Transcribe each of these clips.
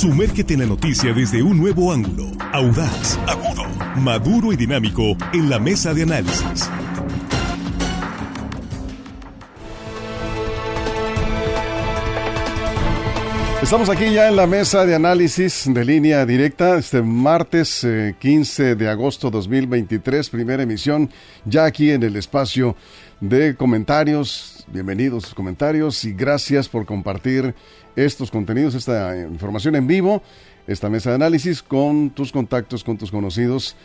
Sumérgete en la noticia desde un nuevo ángulo, audaz, agudo, maduro y dinámico en la mesa de análisis. Estamos aquí ya en la mesa de análisis de línea directa, este martes 15 eh, de agosto 2023, primera emisión, ya aquí en el espacio de comentarios. Bienvenidos los comentarios y gracias por compartir estos contenidos, esta información en vivo, esta mesa de análisis con tus contactos, con tus conocidos.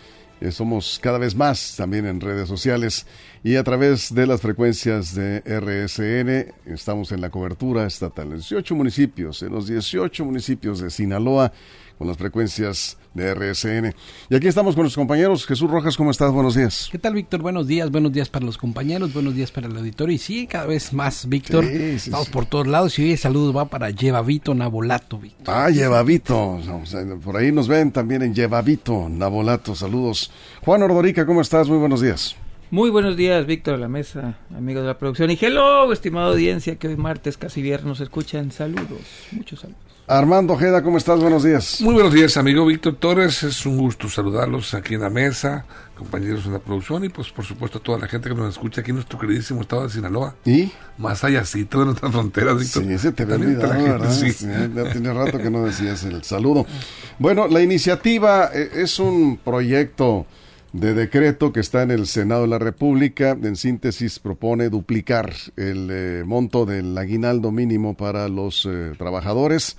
Eh, somos cada vez más también en redes sociales y a través de las frecuencias de RSN. Estamos en la cobertura estatal en 18 municipios, en los 18 municipios de Sinaloa con las frecuencias de RSN. Y aquí estamos con los compañeros. Jesús Rojas, ¿cómo estás? Buenos días. ¿Qué tal, Víctor? Buenos días. Buenos días para los compañeros, buenos días para el auditorio. Y sí, cada vez más, Víctor. estamos por todos lados. Y hoy el saludo va para Llevavito Nabolato, Víctor. Ah, Llevavito. Por ahí nos ven también en Llevavito Nabolato. Saludos. Juan Ordorica, ¿cómo estás? Muy buenos días. Muy buenos días, Víctor, a la mesa, amigos de la producción. Y hello, estimada audiencia, que hoy martes, casi viernes, nos escuchan. Saludos, muchos saludos. Armando Ojeda, ¿cómo estás? Buenos días. Muy buenos días, amigo Víctor Torres. Es un gusto saludarlos aquí en la mesa, compañeros en la producción y, pues, por supuesto, a toda la gente que nos escucha aquí en nuestro queridísimo estado de Sinaloa. ¿Y? Más allá, sí, todas nuestras fronteras, Víctor. Sí, ese te olvidado, ¿verdad? Sí. ya tiene rato que no decías el saludo. Bueno, la iniciativa eh, es un proyecto de decreto que está en el Senado de la República. En síntesis, propone duplicar el eh, monto del aguinaldo mínimo para los eh, trabajadores.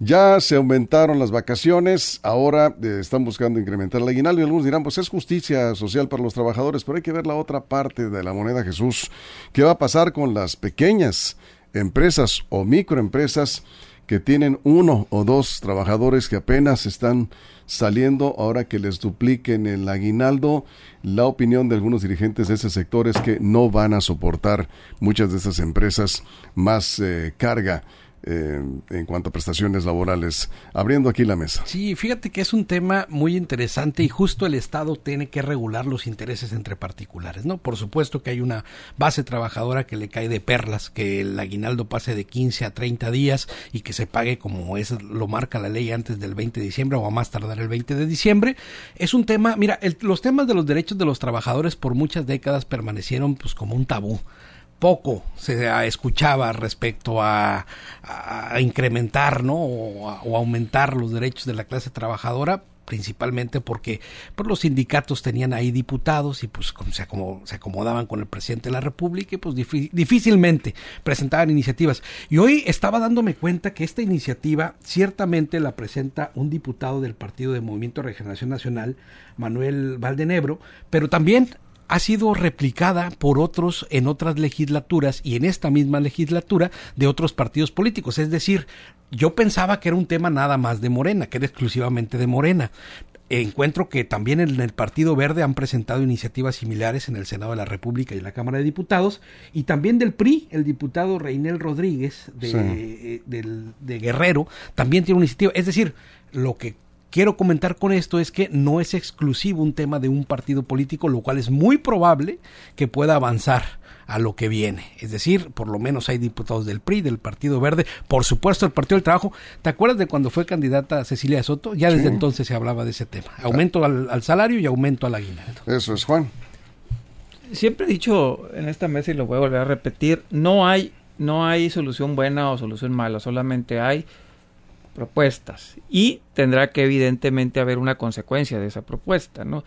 Ya se aumentaron las vacaciones, ahora eh, están buscando incrementar el aguinaldo y algunos dirán, pues es justicia social para los trabajadores, pero hay que ver la otra parte de la moneda, Jesús. ¿Qué va a pasar con las pequeñas empresas o microempresas que tienen uno o dos trabajadores que apenas están saliendo ahora que les dupliquen el aguinaldo. La opinión de algunos dirigentes de ese sector es que no van a soportar muchas de esas empresas más eh, carga eh, en cuanto a prestaciones laborales, abriendo aquí la mesa. Sí, fíjate que es un tema muy interesante y justo el Estado tiene que regular los intereses entre particulares, ¿no? Por supuesto que hay una base trabajadora que le cae de perlas, que el aguinaldo pase de 15 a 30 días y que se pague como es lo marca la ley antes del 20 de diciembre o a más tardar el 20 de diciembre. Es un tema, mira, los temas de los derechos de los trabajadores por muchas décadas permanecieron pues como un tabú poco se escuchaba respecto a, incrementar ¿no? O, aumentar los derechos de la clase trabajadora principalmente porque pues, los sindicatos tenían ahí diputados y pues se, se acomodaban con el presidente de la República y pues difícilmente presentaban iniciativas. Y hoy estaba dándome cuenta que esta iniciativa ciertamente la presenta un diputado del Partido de Movimiento de Regeneración Nacional, Manuel Valdenebro, pero también ha sido replicada por otros en otras legislaturas y en esta misma legislatura de otros partidos políticos. Es decir, yo pensaba que era un tema nada más de Morena, que era exclusivamente de Morena. Encuentro que también en el Partido Verde han presentado iniciativas similares en el Senado de la República y en la Cámara de Diputados, y también del PRI, el diputado Reinel Rodríguez de, eh, de Guerrero, también tiene una iniciativa. Es decir, lo que quiero comentar con esto es que no es exclusivo un tema de un partido político, lo cual es muy probable que pueda avanzar a lo que viene. Es decir, por lo menos hay diputados del PRI, del Partido Verde, por supuesto el Partido del Trabajo. ¿Te acuerdas de cuando fue candidata Cecilia Soto? Ya desde entonces se hablaba de ese tema. Aumento al, salario y aumento al aguinaldo. Eso es, Juan. Siempre he dicho en esta mesa y lo voy a volver a repetir, no hay, no hay solución buena o solución mala, solamente hay propuestas y tendrá que evidentemente haber una consecuencia de esa propuesta, ¿no?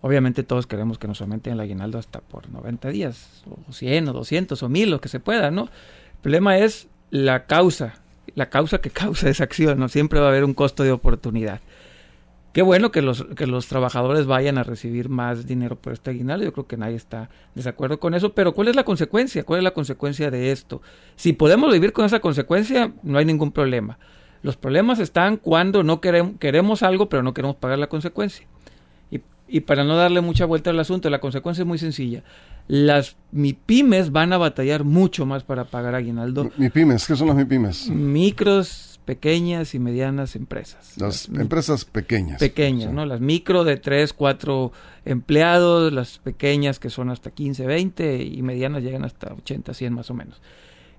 Obviamente todos queremos que nos aumenten el aguinaldo hasta por 90 días, o 100, o 200, o 1000, lo que se pueda, ¿no? El problema es la causa, la causa que causa esa acción, ¿no? Siempre va a haber un costo de oportunidad. Qué bueno que los, que los trabajadores vayan a recibir más dinero por este aguinaldo. Yo creo que nadie está desacuerdo con eso. Pero ¿cuál es la consecuencia? ¿Cuál es la consecuencia de esto? Si podemos vivir con esa consecuencia, no hay ningún problema. Los problemas están cuando no queremos, queremos algo, pero no queremos pagar la consecuencia. Y, y para no darle mucha vuelta al asunto, la consecuencia es muy sencilla. Las MIPIMES van a batallar mucho más para pagar aguinaldo. ¿MIPIMES? ¿Qué son las MIPIMES? Micros, pequeñas y medianas empresas. Las, empresas pequeñas. Pequeñas, ¿no? Las micro de 3, 4 empleados, las pequeñas que son hasta 15, 20 y medianas llegan hasta 80, 100 más o menos.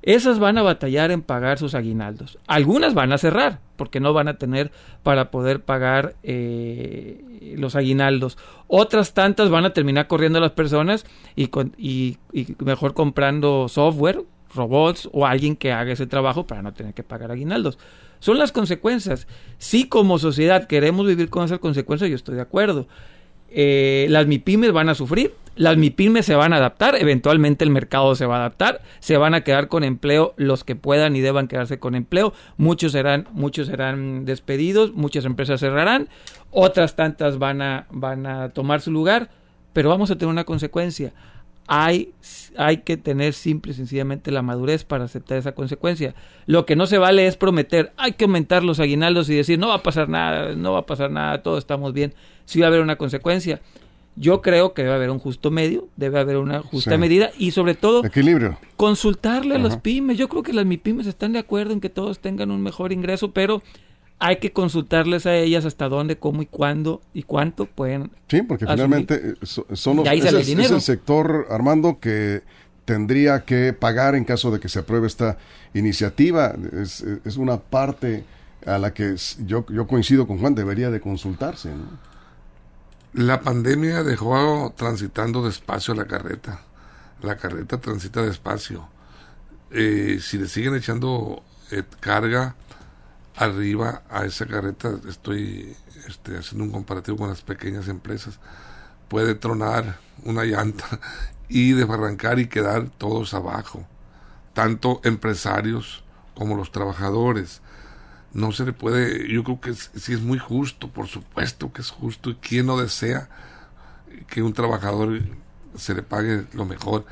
Esas van a batallar en pagar sus aguinaldos. Algunas van a cerrar porque no van a tener para poder pagar eh, los aguinaldos. Otras tantas van a terminar corriendo a las personas y, y, mejor comprando software, robots o alguien que haga ese trabajo para no tener que pagar aguinaldos. Son las consecuencias. Si como sociedad queremos vivir con esas consecuencias, yo estoy de acuerdo. Eh, las MIPIMES van a sufrir, las MIPIMES se van a adaptar, eventualmente el mercado se va a adaptar, se van a quedar con empleo los que puedan y deban quedarse con empleo, muchos serán, muchos serán despedidos, muchas empresas cerrarán, otras tantas van a, van a tomar su lugar, pero vamos a tener una consecuencia. Hay, hay que tener simple y sencillamente la madurez para aceptar esa consecuencia. Lo que no se vale es prometer, hay que aumentar los aguinaldos y decir, no va a pasar nada, no va a pasar nada, todos estamos bien sí va a haber una consecuencia. Yo creo que debe haber un justo medio, debe haber una justa medida y sobre todo equilibrio. Consultarle a las pymes. Yo creo que las MIPIMES están de acuerdo en que todos tengan un mejor ingreso, pero hay que consultarles a ellas hasta dónde, cómo y cuándo y cuánto pueden. Sí, porque finalmente eh, son los, es, el, es el sector, Armando, que tendría que pagar en caso de que se apruebe esta iniciativa. Es, es una parte a la que yo, yo coincido con Juan, debería de consultarse. La pandemia dejó transitando despacio la carreta. La carreta transita despacio. Eh, si le siguen echando eh, carga arriba a esa carreta, estoy este, haciendo un comparativo con las pequeñas empresas, puede tronar una llanta y desbarrancar y quedar todos abajo, tanto empresarios como los trabajadores no se le puede, yo creo que si es muy justo, por supuesto que es justo, y quién no desea que un trabajador se le pague lo mejor.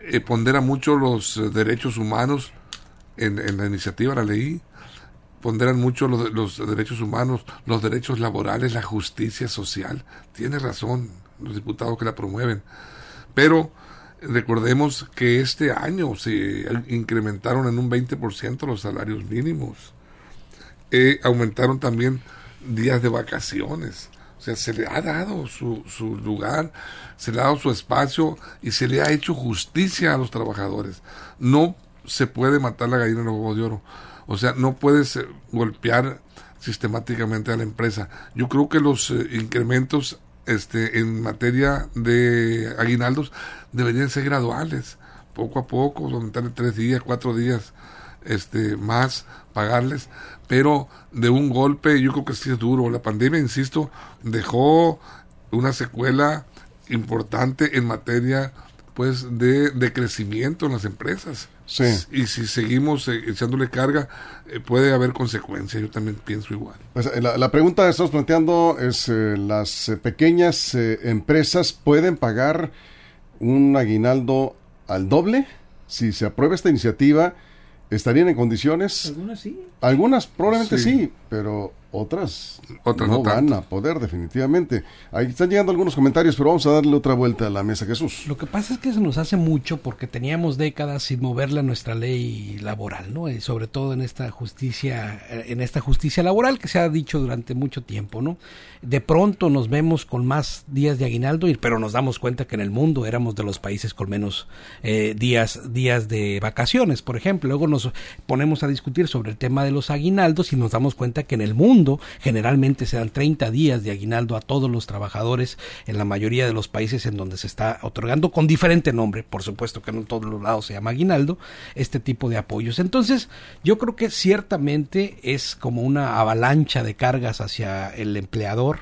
Eh, pondera mucho los eh, derechos humanos en, en, la iniciativa, la ley, ponderan mucho los, los, derechos humanos, los derechos laborales, la justicia social. Tiene razón los diputados que la promueven. Pero recordemos que este año se incrementaron en un 20% los salarios mínimos eh, aumentaron también días de vacaciones. O sea, se le ha dado su, su lugar, se le ha dado su espacio y se le ha hecho justicia a los trabajadores. No se puede matar la gallina en los huevos de oro. O sea, no puedes eh, golpear sistemáticamente a la empresa. Yo creo que los eh, incrementos este, en materia de aguinaldos deberían ser graduales, poco a poco, aumentar tres días, cuatro días este, más, pagarles, pero de un golpe yo creo que sí es duro. La pandemia, insisto, dejó una secuela importante en materia pues de, de crecimiento en las empresas. Sí. Y si seguimos eh, echándole carga, eh, puede haber consecuencias. Yo también pienso igual. Pues, eh, la, la, pregunta que estamos planteando es, ¿las pequeñas empresas pueden pagar un aguinaldo al doble? Si se aprueba esta iniciativa, ¿Estarían en condiciones? Algunas sí. Algunas probablemente sí, pero otras, no, van a poder definitivamente. Ahí están llegando algunos comentarios, pero vamos a darle otra vuelta a la mesa, Jesús. Lo que pasa es que se nos hace mucho porque teníamos décadas sin moverle a nuestra ley laboral, ¿no? Y sobre todo en esta justicia, eh, en esta justicia laboral que se ha dicho durante mucho tiempo, ¿no? De pronto nos vemos con más días de aguinaldo, pero nos damos cuenta que en el mundo éramos de los países con menos eh, días, días de vacaciones, por ejemplo. Luego nos ponemos a discutir sobre el tema de los aguinaldos y nos damos cuenta que en el mundo Generalmente se dan 30 días de aguinaldo a todos los trabajadores en la mayoría de los países en donde se está otorgando con diferente nombre, por supuesto que no en todos los lados se llama aguinaldo, este tipo de apoyos. Entonces, yo creo que ciertamente es como una avalancha de cargas hacia el empleador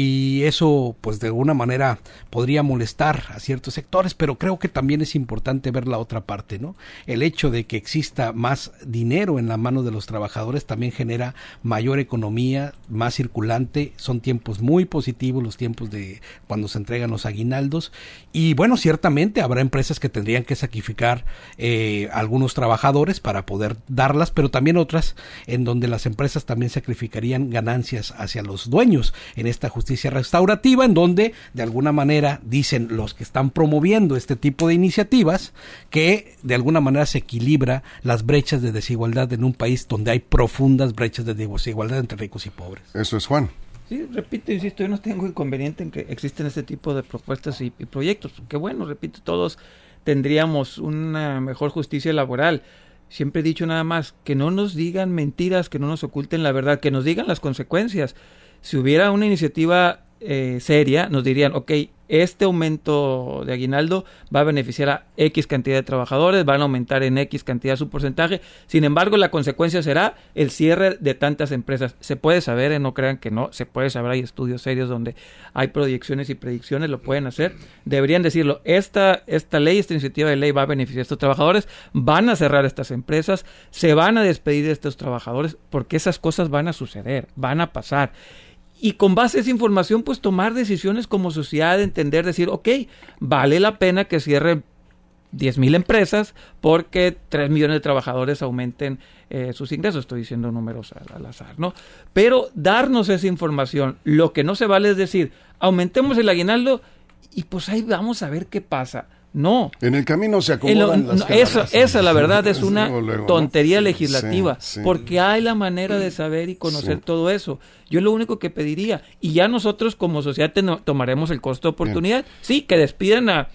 y eso pues de alguna manera podría molestar a ciertos sectores, pero creo que también es importante ver la otra parte, ¿no? El hecho de que exista más dinero en la mano de los trabajadores también genera mayor economía, más circulante, son tiempos muy positivos los tiempos de cuando se entregan los aguinaldos y bueno, ciertamente habrá empresas que tendrían que sacrificar eh, algunos trabajadores para poder darlas, pero también otras en donde las empresas también sacrificarían ganancias hacia los dueños en esta justicia restaurativa, en donde de alguna manera dicen los que están promoviendo este tipo de iniciativas que de alguna manera se equilibra las brechas de desigualdad en un país donde hay profundas brechas de desigualdad entre ricos y pobres. Eso es Juan. Sí, repito, insisto, yo no tengo inconveniente en que existen este tipo de propuestas y, y proyectos. Que bueno, repito, todos tendríamos una mejor justicia laboral siempre he dicho nada más, que no nos digan mentiras, que no nos oculten la verdad, que nos digan las consecuencias. Si hubiera una iniciativa eh, seria, nos dirían, ok, este aumento de aguinaldo va a beneficiar a X cantidad de trabajadores, van a aumentar en X cantidad su porcentaje. Sin embargo, la consecuencia será el cierre de tantas empresas. Se puede saber, eh, no crean que no, se puede saber, hay estudios serios donde hay proyecciones y predicciones, lo pueden hacer. Deberían decirlo, esta, esta ley, esta iniciativa de ley va a beneficiar a estos trabajadores, van a cerrar estas empresas, se van a despedir de estos trabajadores, porque esas cosas van a suceder, van a pasar y con base a esa información, pues tomar decisiones como sociedad, entender, decir, ok, vale la pena que cierre 10.000 empresas porque 3 millones de trabajadores aumenten eh, sus ingresos. Estoy diciendo números al, azar, ¿no? Pero darnos esa información. Lo que no se vale es decir, aumentemos el aguinaldo y pues ahí vamos a ver qué pasa. No. En el camino se acomodan lo, las eso, Esa, la verdad, es una luego, luego, tontería ¿no? legislativa. Sí, sí. Porque hay la manera de saber y conocer sí. todo eso. Yo lo único que pediría, y ya nosotros como sociedad tomaremos el costo de oportunidad, Bien. sí, que despidan a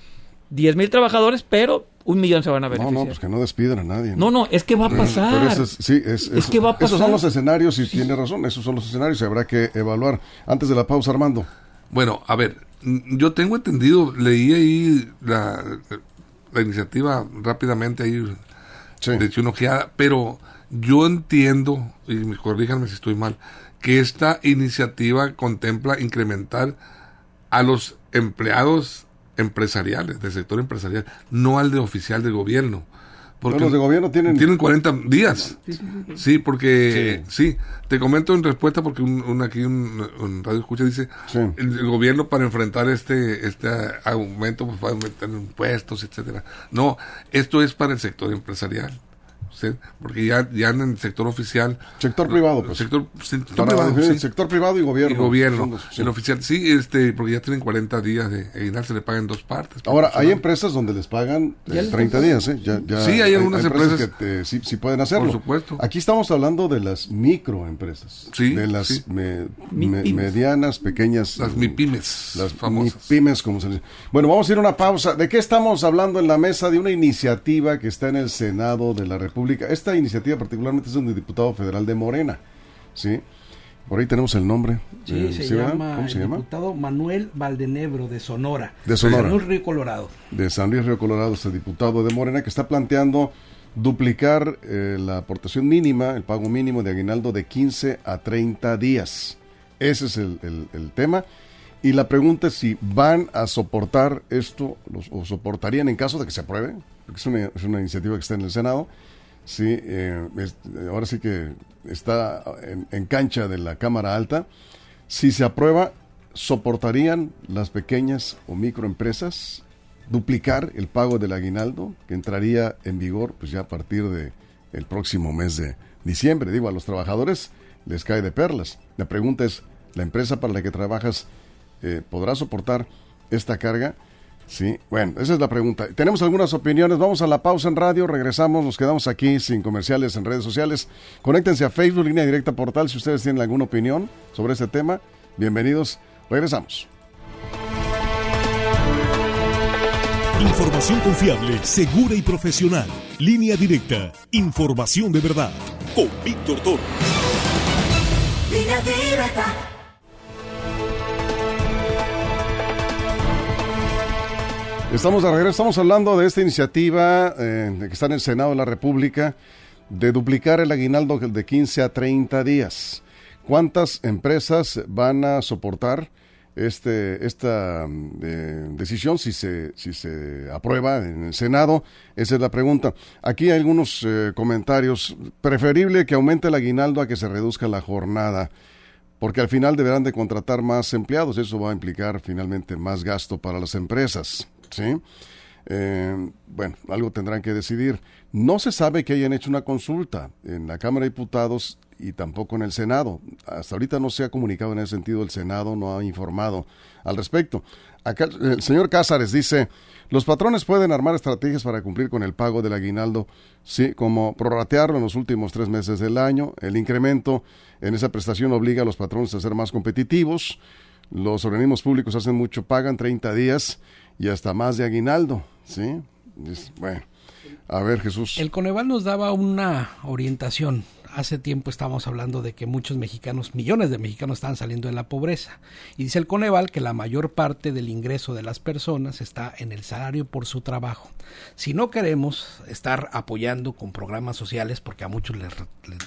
10 mil trabajadores, pero un millón se van a beneficiar. No, no, pues que no despidan a nadie. No, no, no es que va a pasar. Pero es, sí, es, es, que va a pasar. Esos son los escenarios y sí. tiene razón, esos son los escenarios y habrá que evaluar. Antes de la pausa, Armando. Bueno, a ver, yo tengo entendido, leí ahí la, la iniciativa rápidamente ahí sí. de pero yo entiendo, y me corríjanme si estoy mal, que esta iniciativa contempla incrementar a los empleados empresariales, del sector empresarial, no al de oficial de gobierno. Porque los de gobierno tienen... Tienen 40 días. Sí, sí, sí. sí porque... Sí. Te comento en respuesta porque un, un aquí un, un, radio escucha dice el, el, gobierno para enfrentar este este aumento pues va a aumentar impuestos, etcétera. No, esto es para el sector empresarial. ¿Sí? porque ya, ya en el sector oficial. Sector privado pues. Sector, sector privado sí. sector privado y gobierno. Y gobierno sí. el oficial. Sí este porque ya tienen 40 días de aguinaldo se le pagan dos partes ahora hay empresas donde les pagan eh, 30 días ¿eh? ya, ya sí hay algunas hay empresas, empresas, que te, sí, sí, pueden hacerlo. Por supuesto. Aquí estamos hablando de las microempresas sí, de las sí. me, me, medianas pequeñas las MIPIMES las famosas. MIPIMES como se dice. Bueno vamos a ir a una pausa. De qué estamos hablando en la mesa de una iniciativa que está en el Senado de la República esta iniciativa particularmente es un diputado federal de Morena, ¿sí? Por ahí tenemos el nombre. Sí, eh, se, ¿sí llama ¿Cómo se llama? diputado Manuel Valdenebro de Sonora. De Sonora. De San Luis Río Colorado. De San Luis Río Colorado, este diputado de Morena que está planteando duplicar eh, la aportación mínima, el pago mínimo de aguinaldo de 15 a 30 días. Ese es el, el, el tema. Y la pregunta es si van a soportar esto, los, o soportarían en caso de que se apruebe, porque es una, es una iniciativa que está en el Senado, Sí, eh, es, ahora sí que está en, en, cancha de la Cámara Alta. Si se aprueba, ¿soportarían las pequeñas o microempresas duplicar el pago del aguinaldo que entraría en vigor pues ya a partir de el próximo mes de diciembre? Digo, a los trabajadores les cae de perlas. La pregunta es, ¿la empresa para la que trabajas eh, podrá soportar esta carga? Sí, bueno, esa es la pregunta. Tenemos algunas opiniones. Vamos a la pausa en radio, regresamos, nos quedamos aquí sin comerciales en redes sociales. Conéctense a Facebook, línea directa portal, si ustedes tienen alguna opinión sobre este tema. Bienvenidos, regresamos. Información confiable, segura y profesional. Línea directa, información de verdad. Con Víctor Toro. Línea directa. Estamos de estamos hablando de esta iniciativa eh, que está en el Senado de la República de duplicar el aguinaldo de 15 a 30 días. ¿Cuántas empresas van a soportar este, esta eh, decisión si se, si se aprueba en el Senado? Esa es la pregunta. Aquí hay algunos eh, comentarios. Preferible que aumente el aguinaldo a que se reduzca la jornada porque al final deberán de contratar más empleados. Eso va a implicar finalmente más gasto para las empresas. ¿Sí? Eh, bueno, algo tendrán que decidir. No se sabe que hayan hecho una consulta en la Cámara de Diputados y tampoco en el Senado. Hasta ahorita no se ha comunicado en ese sentido, el Senado no ha informado al respecto. El señor Cázares dice, los patrones pueden armar estrategias para cumplir con el pago del aguinaldo, sí, como prorratearlo en los últimos tres meses del año. El incremento en esa prestación obliga a los patrones a ser más competitivos. Los organismos públicos hacen mucho, pagan 30 días y hasta más de aguinaldo, ¿sí? Bueno. A ver, Jesús. El Coneval nos daba una orientación hace tiempo estábamos hablando de que muchos mexicanos, millones de mexicanos están saliendo de la pobreza. Y dice el Coneval que la mayor parte del ingreso de las personas está en el salario por su trabajo. Si no queremos estar apoyando con programas sociales, porque a muchos les,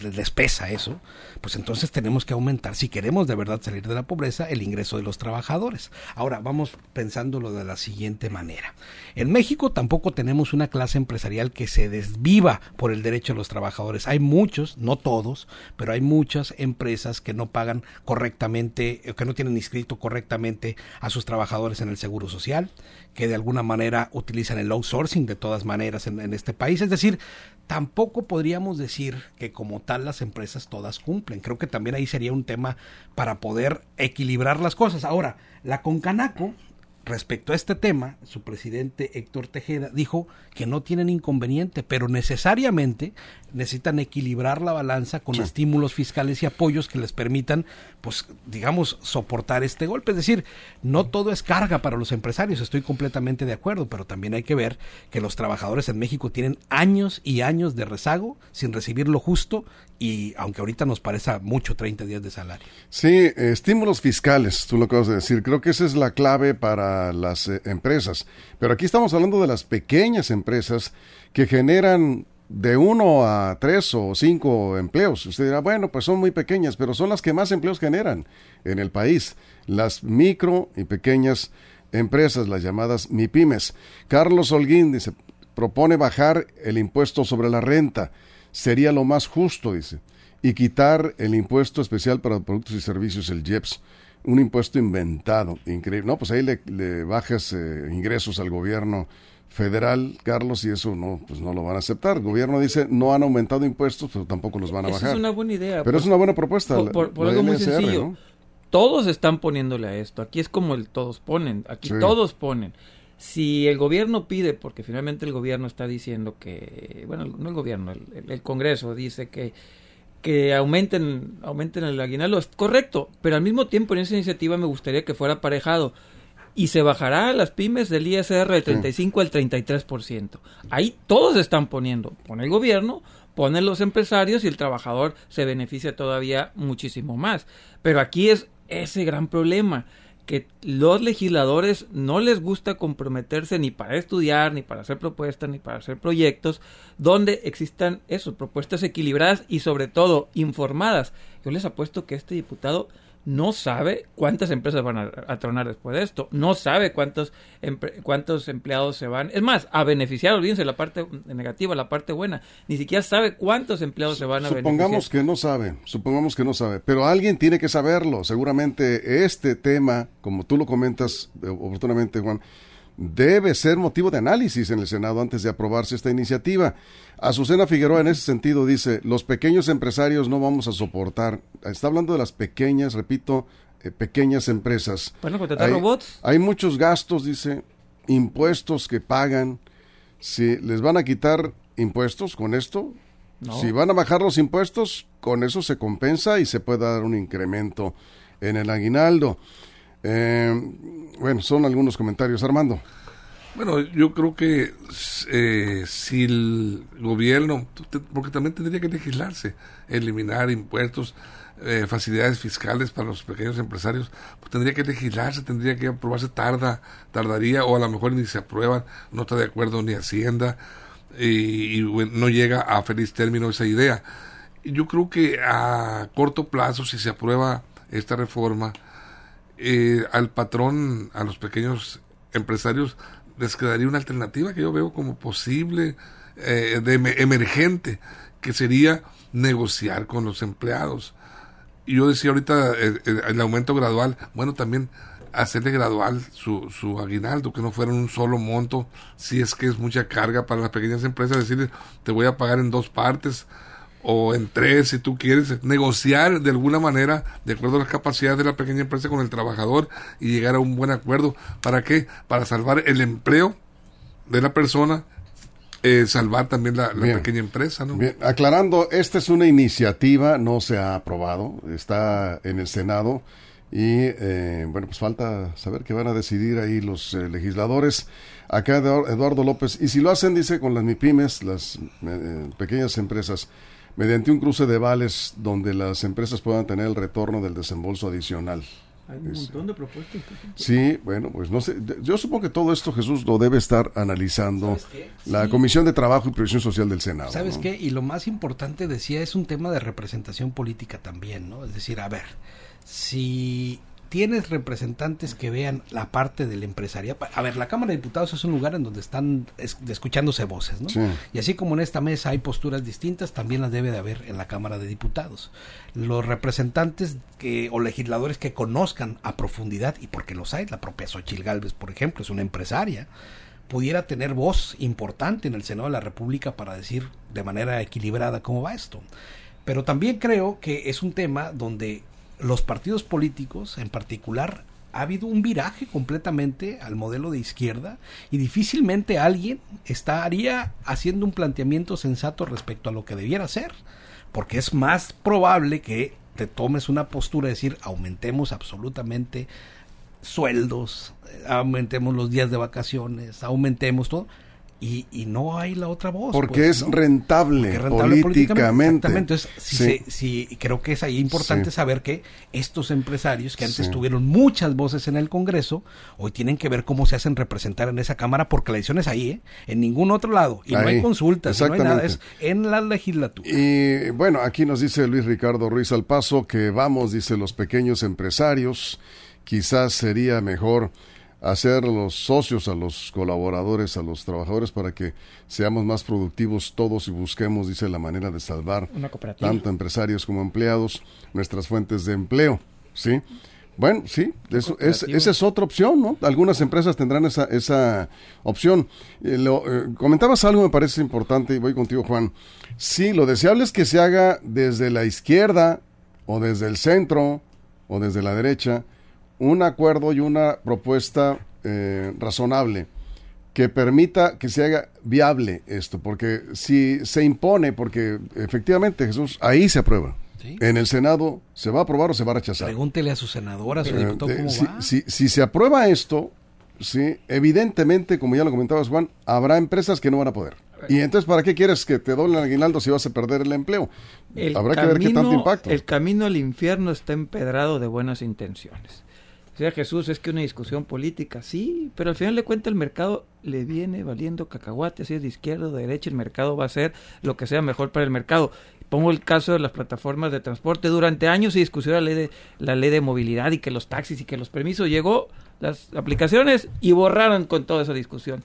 les, pesa eso, pues entonces tenemos que aumentar, si queremos de verdad salir de la pobreza, el ingreso de los trabajadores. Ahora, vamos pensándolo de la siguiente manera. En México tampoco tenemos una clase empresarial que se desviva por el derecho de los trabajadores. Hay muchos, no todos, pero hay muchas empresas que no pagan correctamente, que no tienen inscrito correctamente a sus trabajadores en el Seguro Social, que de alguna manera utilizan el outsourcing de todas maneras en, en este país. Es decir, tampoco podríamos decir que como tal las empresas todas cumplen. Creo que también ahí sería un tema para poder equilibrar las cosas. Ahora, la Concanaco respecto a este tema, su presidente Héctor Tejeda dijo que no tienen inconveniente, pero necesariamente necesitan equilibrar la balanza con estímulos fiscales y apoyos que les permitan, pues, digamos, soportar este golpe. Es decir, no todo es carga para los empresarios, estoy completamente de acuerdo, pero también hay que ver que los trabajadores en México tienen años y años de rezago sin recibir lo justo y aunque ahorita nos parezca mucho 30 días de salario. Sí, estímulos fiscales, tú lo acabas de decir. Creo que esa es la clave para las eh, empresas. Pero aquí estamos hablando de las pequeñas empresas que generan de uno a tres o cinco empleos. Usted dirá, bueno, pues son muy pequeñas, pero son las que más empleos generan en el país. Las micro y pequeñas empresas, las llamadas MIPIMES. Carlos Holguín dice, propone bajar el impuesto sobre la renta sería lo más justo, dice, y quitar el impuesto especial para productos y servicios, el IEPS, un impuesto inventado, increíble. No, pues ahí le, bajas eh, ingresos al gobierno federal, Carlos, y eso no, pues no lo van a aceptar. El gobierno dice no han aumentado impuestos, pero tampoco los van a bajar. Es una buena idea. Pero es una buena propuesta. Por, algo muy sencillo. Todos están poniéndole a esto. Aquí es como el todos ponen. Aquí todos ponen si el gobierno pide, porque finalmente el gobierno está diciendo que, bueno, no el gobierno, el, Congreso dice que, que aumenten, aumenten el aguinaldo, es correcto, pero al mismo tiempo en esa iniciativa me gustaría que fuera aparejado y se bajará las pymes del ISR del 35 al 33%. Ahí todos están poniendo, pone el gobierno, ponen los empresarios y el trabajador se beneficia todavía muchísimo más. Pero aquí es ese gran problema que los legisladores no les gusta comprometerse ni para estudiar, ni para hacer propuestas, ni para hacer proyectos donde existan eso, propuestas equilibradas y sobre todo informadas. Yo les apuesto que este diputado no sabe cuántas empresas van a, tronar después de esto, no sabe cuántos, cuántos empleados se van, es más, a beneficiar, olvídense la parte negativa, la parte buena, ni siquiera sabe cuántos empleados se van a beneficiar. Supongamos que no sabe, supongamos que no sabe, pero alguien tiene que saberlo, seguramente este tema, como tú lo comentas eh, oportunamente, Juan, debe ser motivo de análisis en el Senado antes de aprobarse esta iniciativa. Azucena Figueroa en ese sentido dice, los pequeños empresarios no vamos a soportar. Está hablando de las pequeñas, repito, eh, pequeñas empresas. Bueno, hay, robots. Hay muchos gastos, dice, impuestos que pagan. Si les van a quitar impuestos con esto, si van a bajar los impuestos, con eso se compensa y se puede dar un incremento en el aguinaldo. Eh, bueno, son algunos comentarios. Armando. Bueno, yo creo que eh, si el gobierno, porque también tendría que legislarse, eliminar impuestos, eh, facilidades fiscales para los pequeños empresarios, pues tendría que legislarse, tendría que aprobarse, tarda, tardaría, o a lo mejor ni se aprueba, no está de acuerdo ni Hacienda, y, no llega a feliz término esa idea. Yo creo que a corto plazo, si se aprueba esta reforma, eh, al patrón, a los pequeños empresarios, les quedaría una alternativa que yo veo como posible, eh, de emergente, que sería negociar con los empleados. Y yo decía ahorita eh, el, aumento gradual, bueno, también hacerle gradual su, su aguinaldo, que no fuera un solo monto, si es que es mucha carga para las pequeñas empresas, decirles, te voy a pagar en dos partes, o en tres, si tú quieres, negociar de alguna manera, de acuerdo a las capacidades de la pequeña empresa con el trabajador y llegar a un buen acuerdo. ¿Para qué? Para salvar el empleo de la persona, eh, salvar también la, pequeña empresa. ¿no? Bien, aclarando, esta es una iniciativa, no se ha aprobado, está en el Senado. Y eh, bueno, pues falta saber qué van a decidir ahí los eh, legisladores. Acá Eduardo López, y si lo hacen, dice, con las MIPIMES, las eh, pequeñas empresas, mediante un cruce de vales donde las empresas puedan tener el retorno del desembolso adicional. Hay un montón de propuestas. Sí, bueno, pues no sé. Yo supongo que todo esto Jesús lo debe estar analizando la Comisión de Trabajo y Previsión Social del Senado. ¿Sabes qué? Y lo más importante, decía, es un tema de representación política también, ¿no? Es decir, a ver, si tienes representantes que vean la parte del empresariado. A ver, la Cámara de Diputados es un lugar en donde están escuchándose voces, ¿no? Y así como en esta mesa hay posturas distintas, también las debe de haber en la Cámara de Diputados. Los representantes que, o legisladores que conozcan a profundidad, y porque los hay, la propia Xochil Gálvez, por ejemplo, es una empresaria, pudiera tener voz importante en el Senado de la República para decir de manera equilibrada cómo va esto. Pero también creo que es un tema donde los partidos políticos, en particular, ha habido un viraje completamente al modelo de izquierda y difícilmente alguien estaría haciendo un planteamiento sensato respecto a lo que debiera ser, porque es más probable que te tomes una postura de decir aumentemos absolutamente sueldos, aumentemos los días de vacaciones, aumentemos todo, y, y, no hay la otra voz. Porque pues, es rentable, políticamente. Entonces, si, creo que es ahí importante saber que estos empresarios que antes tuvieron muchas voces en el Congreso, hoy tienen que ver cómo se hacen representar en esa Cámara, porque la decisión es ahí, ¿eh? en ningún otro lado. Y no hay consultas, no hay nada, es en la legislatura. Y bueno, aquí nos dice Luis Ricardo Ruiz al paso que vamos, dice los pequeños empresarios, quizás sería mejor hacer los socios, a los colaboradores, a los trabajadores para que seamos más productivos todos y busquemos, dice, la manera de salvar tanto empresarios como empleados nuestras fuentes de empleo, ¿sí? Bueno, sí, eso, es, esa es otra opción, ¿no? Algunas empresas tendrán esa, esa opción. Eh, lo, eh, comentabas algo, me parece importante, y voy contigo, Juan. Sí, lo deseable es que se haga desde la izquierda, o desde el centro, o desde la derecha, un acuerdo y una propuesta eh, razonable que permita que se haga viable esto, porque si se impone, porque efectivamente Jesús, ahí se aprueba. En el Senado, ¿se va a aprobar o se va a rechazar? Pregúntele a su senadora, a su eh, diputado, cómo si, va. Si, se aprueba esto, sí, evidentemente, como ya lo comentabas, Juan, habrá empresas que no van a poder. Y entonces, ¿para qué quieres que te doblen el aguinaldo si vas a perder el empleo? Habrá que ver qué tanto impacto. El camino al infierno está empedrado de buenas intenciones sea Jesús, es que una discusión política, sí, pero al final le cuenta el mercado le viene valiendo cacahuate, si es de izquierda o de derecha, el mercado va a hacer lo que sea mejor para el mercado. Pongo el caso de las plataformas de transporte. Durante años se discutió la ley de, la ley de movilidad y que los taxis y que los permisos llegó las aplicaciones y borraron con toda esa discusión.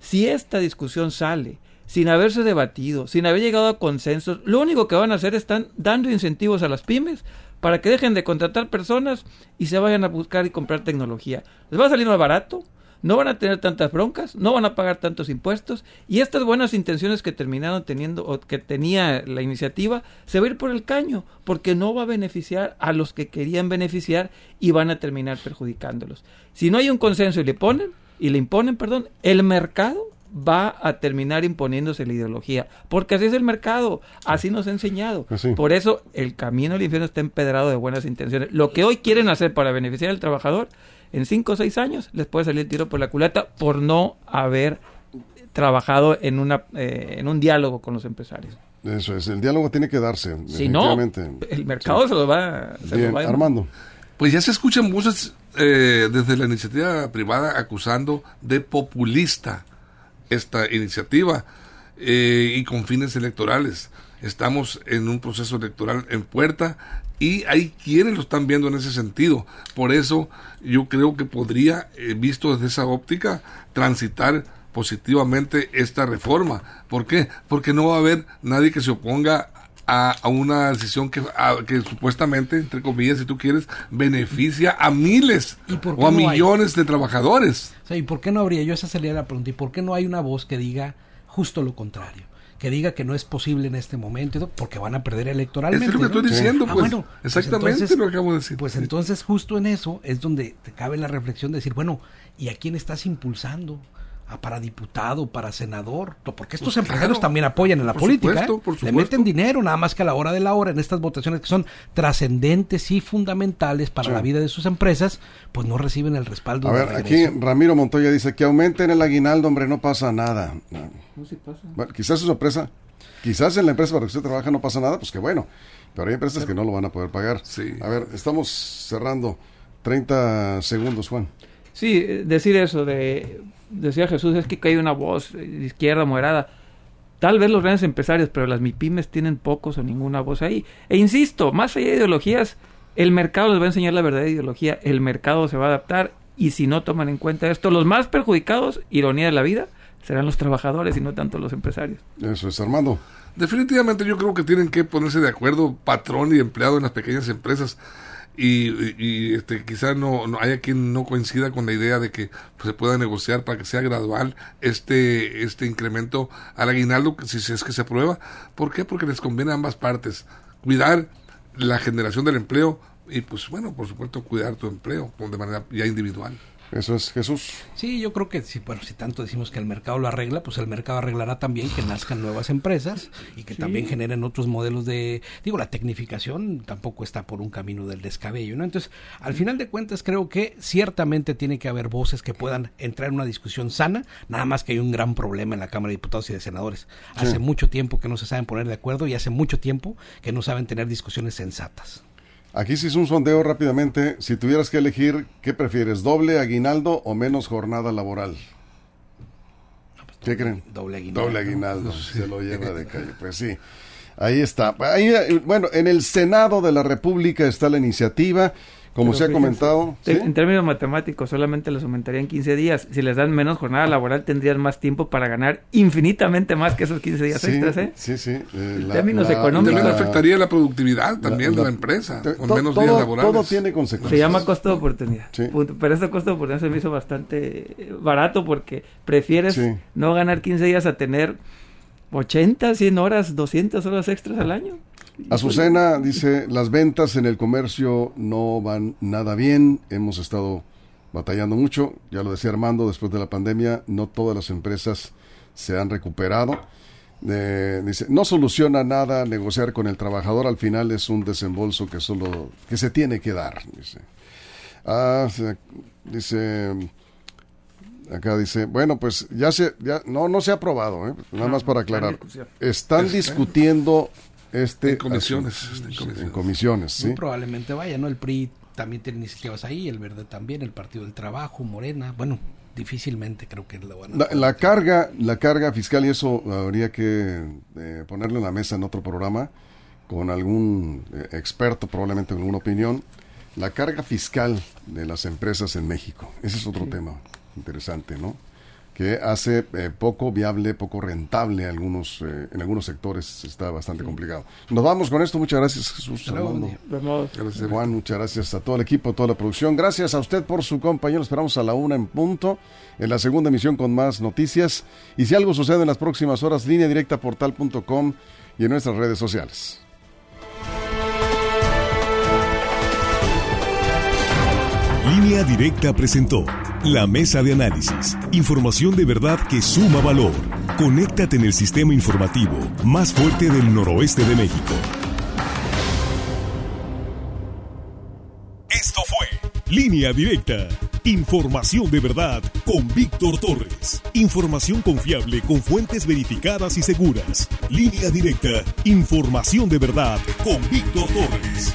Si esta discusión sale sin haberse debatido, sin haber llegado a consensos, lo único que van a hacer es están dando incentivos a las pymes para que dejen de contratar personas y se vayan a buscar y comprar tecnología. Les va a salir más barato, no van a tener tantas broncas, no van a pagar tantos impuestos y estas buenas intenciones que terminaron teniendo o que tenía la iniciativa se va a ir por el caño porque no va a beneficiar a los que querían beneficiar y van a terminar perjudicándolos. Si no hay un consenso y le ponen y le imponen, perdón, el mercado va a terminar imponiéndose la ideología, porque así es el mercado, así nos ha enseñado. Por eso el camino al infierno está empedrado de buenas intenciones. Lo que hoy quieren hacer para beneficiar al trabajador, en cinco o seis años les puede salir el tiro por la culata por no haber trabajado en, una, eh, en un diálogo con los empresarios. Eso es, el diálogo tiene que darse. Si no, el mercado se lo va, se va Armando. Pues ya se escuchan voces eh, desde la iniciativa privada acusando de populista esta iniciativa eh, y con fines electorales. Estamos en un proceso electoral en puerta y hay quienes lo están viendo en ese sentido. Por eso yo creo que podría, eh, visto desde esa óptica, transitar positivamente esta reforma. ¿Por qué? Porque no va a haber nadie que se oponga a, una decisión que, que supuestamente, entre comillas, si tú quieres, beneficia a miles o a millones de trabajadores. ¿Y por qué no habría? Yo esa sería la pregunta. ¿Y por qué no hay una voz que diga justo lo contrario? Que diga que no es posible en este momento, porque van a perder electoralmente. Es lo que estoy diciendo, ah, pues. pues. exactamente lo que acabo de decir. Pues entonces, justo en eso es donde te cabe la reflexión de decir, bueno, ¿y a quién estás impulsando? Para diputado, para senador, porque estos pues empresarios también apoyan en la política, ¿eh? le meten dinero, nada más que a la hora de la hora en estas votaciones que son trascendentes y fundamentales para la vida de sus empresas, pues no reciben el respaldo. A ver, aquí Ramiro Montoya dice que aumenten el aguinaldo, hombre, no pasa nada. No, sí pasa. Bueno, quizás su empresa, quizás en la empresa para que usted trabaja no pasa nada, pues qué bueno, pero hay empresas que no lo van a poder pagar. Sí. A ver, estamos cerrando 30 segundos, Juan. Sí, decir eso de decía Jesús, es que hay una voz izquierda moderada. Tal vez los grandes empresarios, pero las MIPIMES tienen pocos o ninguna voz ahí. E insisto, más allá de ideologías, el mercado les va a enseñar la verdadera ideología, el mercado se va a adaptar y si no toman en cuenta esto, los más perjudicados, ironía de la vida, serán los trabajadores y no tanto los empresarios. Eso es, Armando. Definitivamente yo creo que tienen que ponerse de acuerdo patrón y empleado en las pequeñas empresas y, este, quizá no, no, haya quien no coincida con la idea de que pues, se pueda negociar para que sea gradual este, este incremento al aguinaldo, si es que se aprueba. ¿Por qué? Porque les conviene a ambas partes cuidar la generación del empleo y pues bueno, por supuesto cuidar tu empleo de manera ya individual. Eso es Jesús. Sí, yo creo que si, bueno, si tanto decimos que el mercado lo arregla, pues el mercado arreglará también que nazcan nuevas empresas y que también generen otros modelos de, digo, la tecnificación tampoco está por un camino del descabello, ¿no? Entonces, al final de cuentas, creo que ciertamente tiene que haber voces que puedan entrar en una discusión sana, nada más que hay un gran problema en la Cámara de Diputados y de Senadores. Hace mucho tiempo que no se saben poner de acuerdo y hace mucho tiempo que no saben tener discusiones sensatas. Aquí se hizo un sondeo rápidamente. Si tuvieras que elegir, ¿qué prefieres? ¿Doble aguinaldo o menos jornada laboral? ¿Qué creen? Doble aguinaldo. Doble aguinaldo. Se lo lleva de calle. Pues sí. Ahí está. Ahí, bueno, en el Senado de la República está la iniciativa. Como se ha comentado. En términos matemáticos, solamente les aumentarían 15 días. Si les dan menos jornada laboral, tendrían más tiempo para ganar infinitamente más que esos 15 días extras. ¿eh? Sí, sí. Eh, en términos económicos. También afectaría la productividad también de la empresa, con menos días laborales. Todo tiene consecuencias. Se llama costo de oportunidad. Pero este costo de oportunidad se me hizo bastante barato porque prefieres no ganar 15 días a tener 80, 100 horas, 200 horas extras al año. Azucena dice, las ventas en el comercio no van nada bien, hemos estado batallando mucho, ya lo decía Armando, después de la pandemia no todas las empresas se han recuperado. Eh, dice, no soluciona nada negociar con el trabajador, al final es un desembolso que solo, que se tiene que dar. Dice, ah, dice acá dice, bueno, pues ya se, ya, no, no se ha aprobado, ¿eh? nada más para aclarar. Están discutiendo este en comisiones, en comisiones, sí. probablemente vaya, ¿no? El PRI también tiene iniciativas ahí, el Verde también, el Partido del Trabajo, Morena, bueno, difícilmente creo que lo van a... La, carga, la carga fiscal, y eso habría que eh, ponerlo en la mesa en otro programa, con algún eh, experto, probablemente con alguna opinión, la carga fiscal de las empresas en México. Ese es otro tema interesante, ¿no? Que hace eh, poco viable, poco rentable algunos, eh, en algunos sectores está bastante complicado. Nos vamos con esto, muchas gracias Jesús. Gracias, Juan, muchas gracias a todo el equipo, a toda la producción. Gracias a usted por su compañía, esperamos a la una en punto, en la segunda emisión con más noticias. Y si algo sucede en las próximas horas, línea directa portal.com y en nuestras redes sociales. Línea Directa presentó la mesa de análisis. Información de verdad que suma valor. Conéctate en el sistema informativo más fuerte del noroeste de México. Esto fue Línea Directa. Información de verdad con Víctor Torres. Información confiable con fuentes verificadas y seguras. Línea Directa. Información de verdad con Víctor Torres.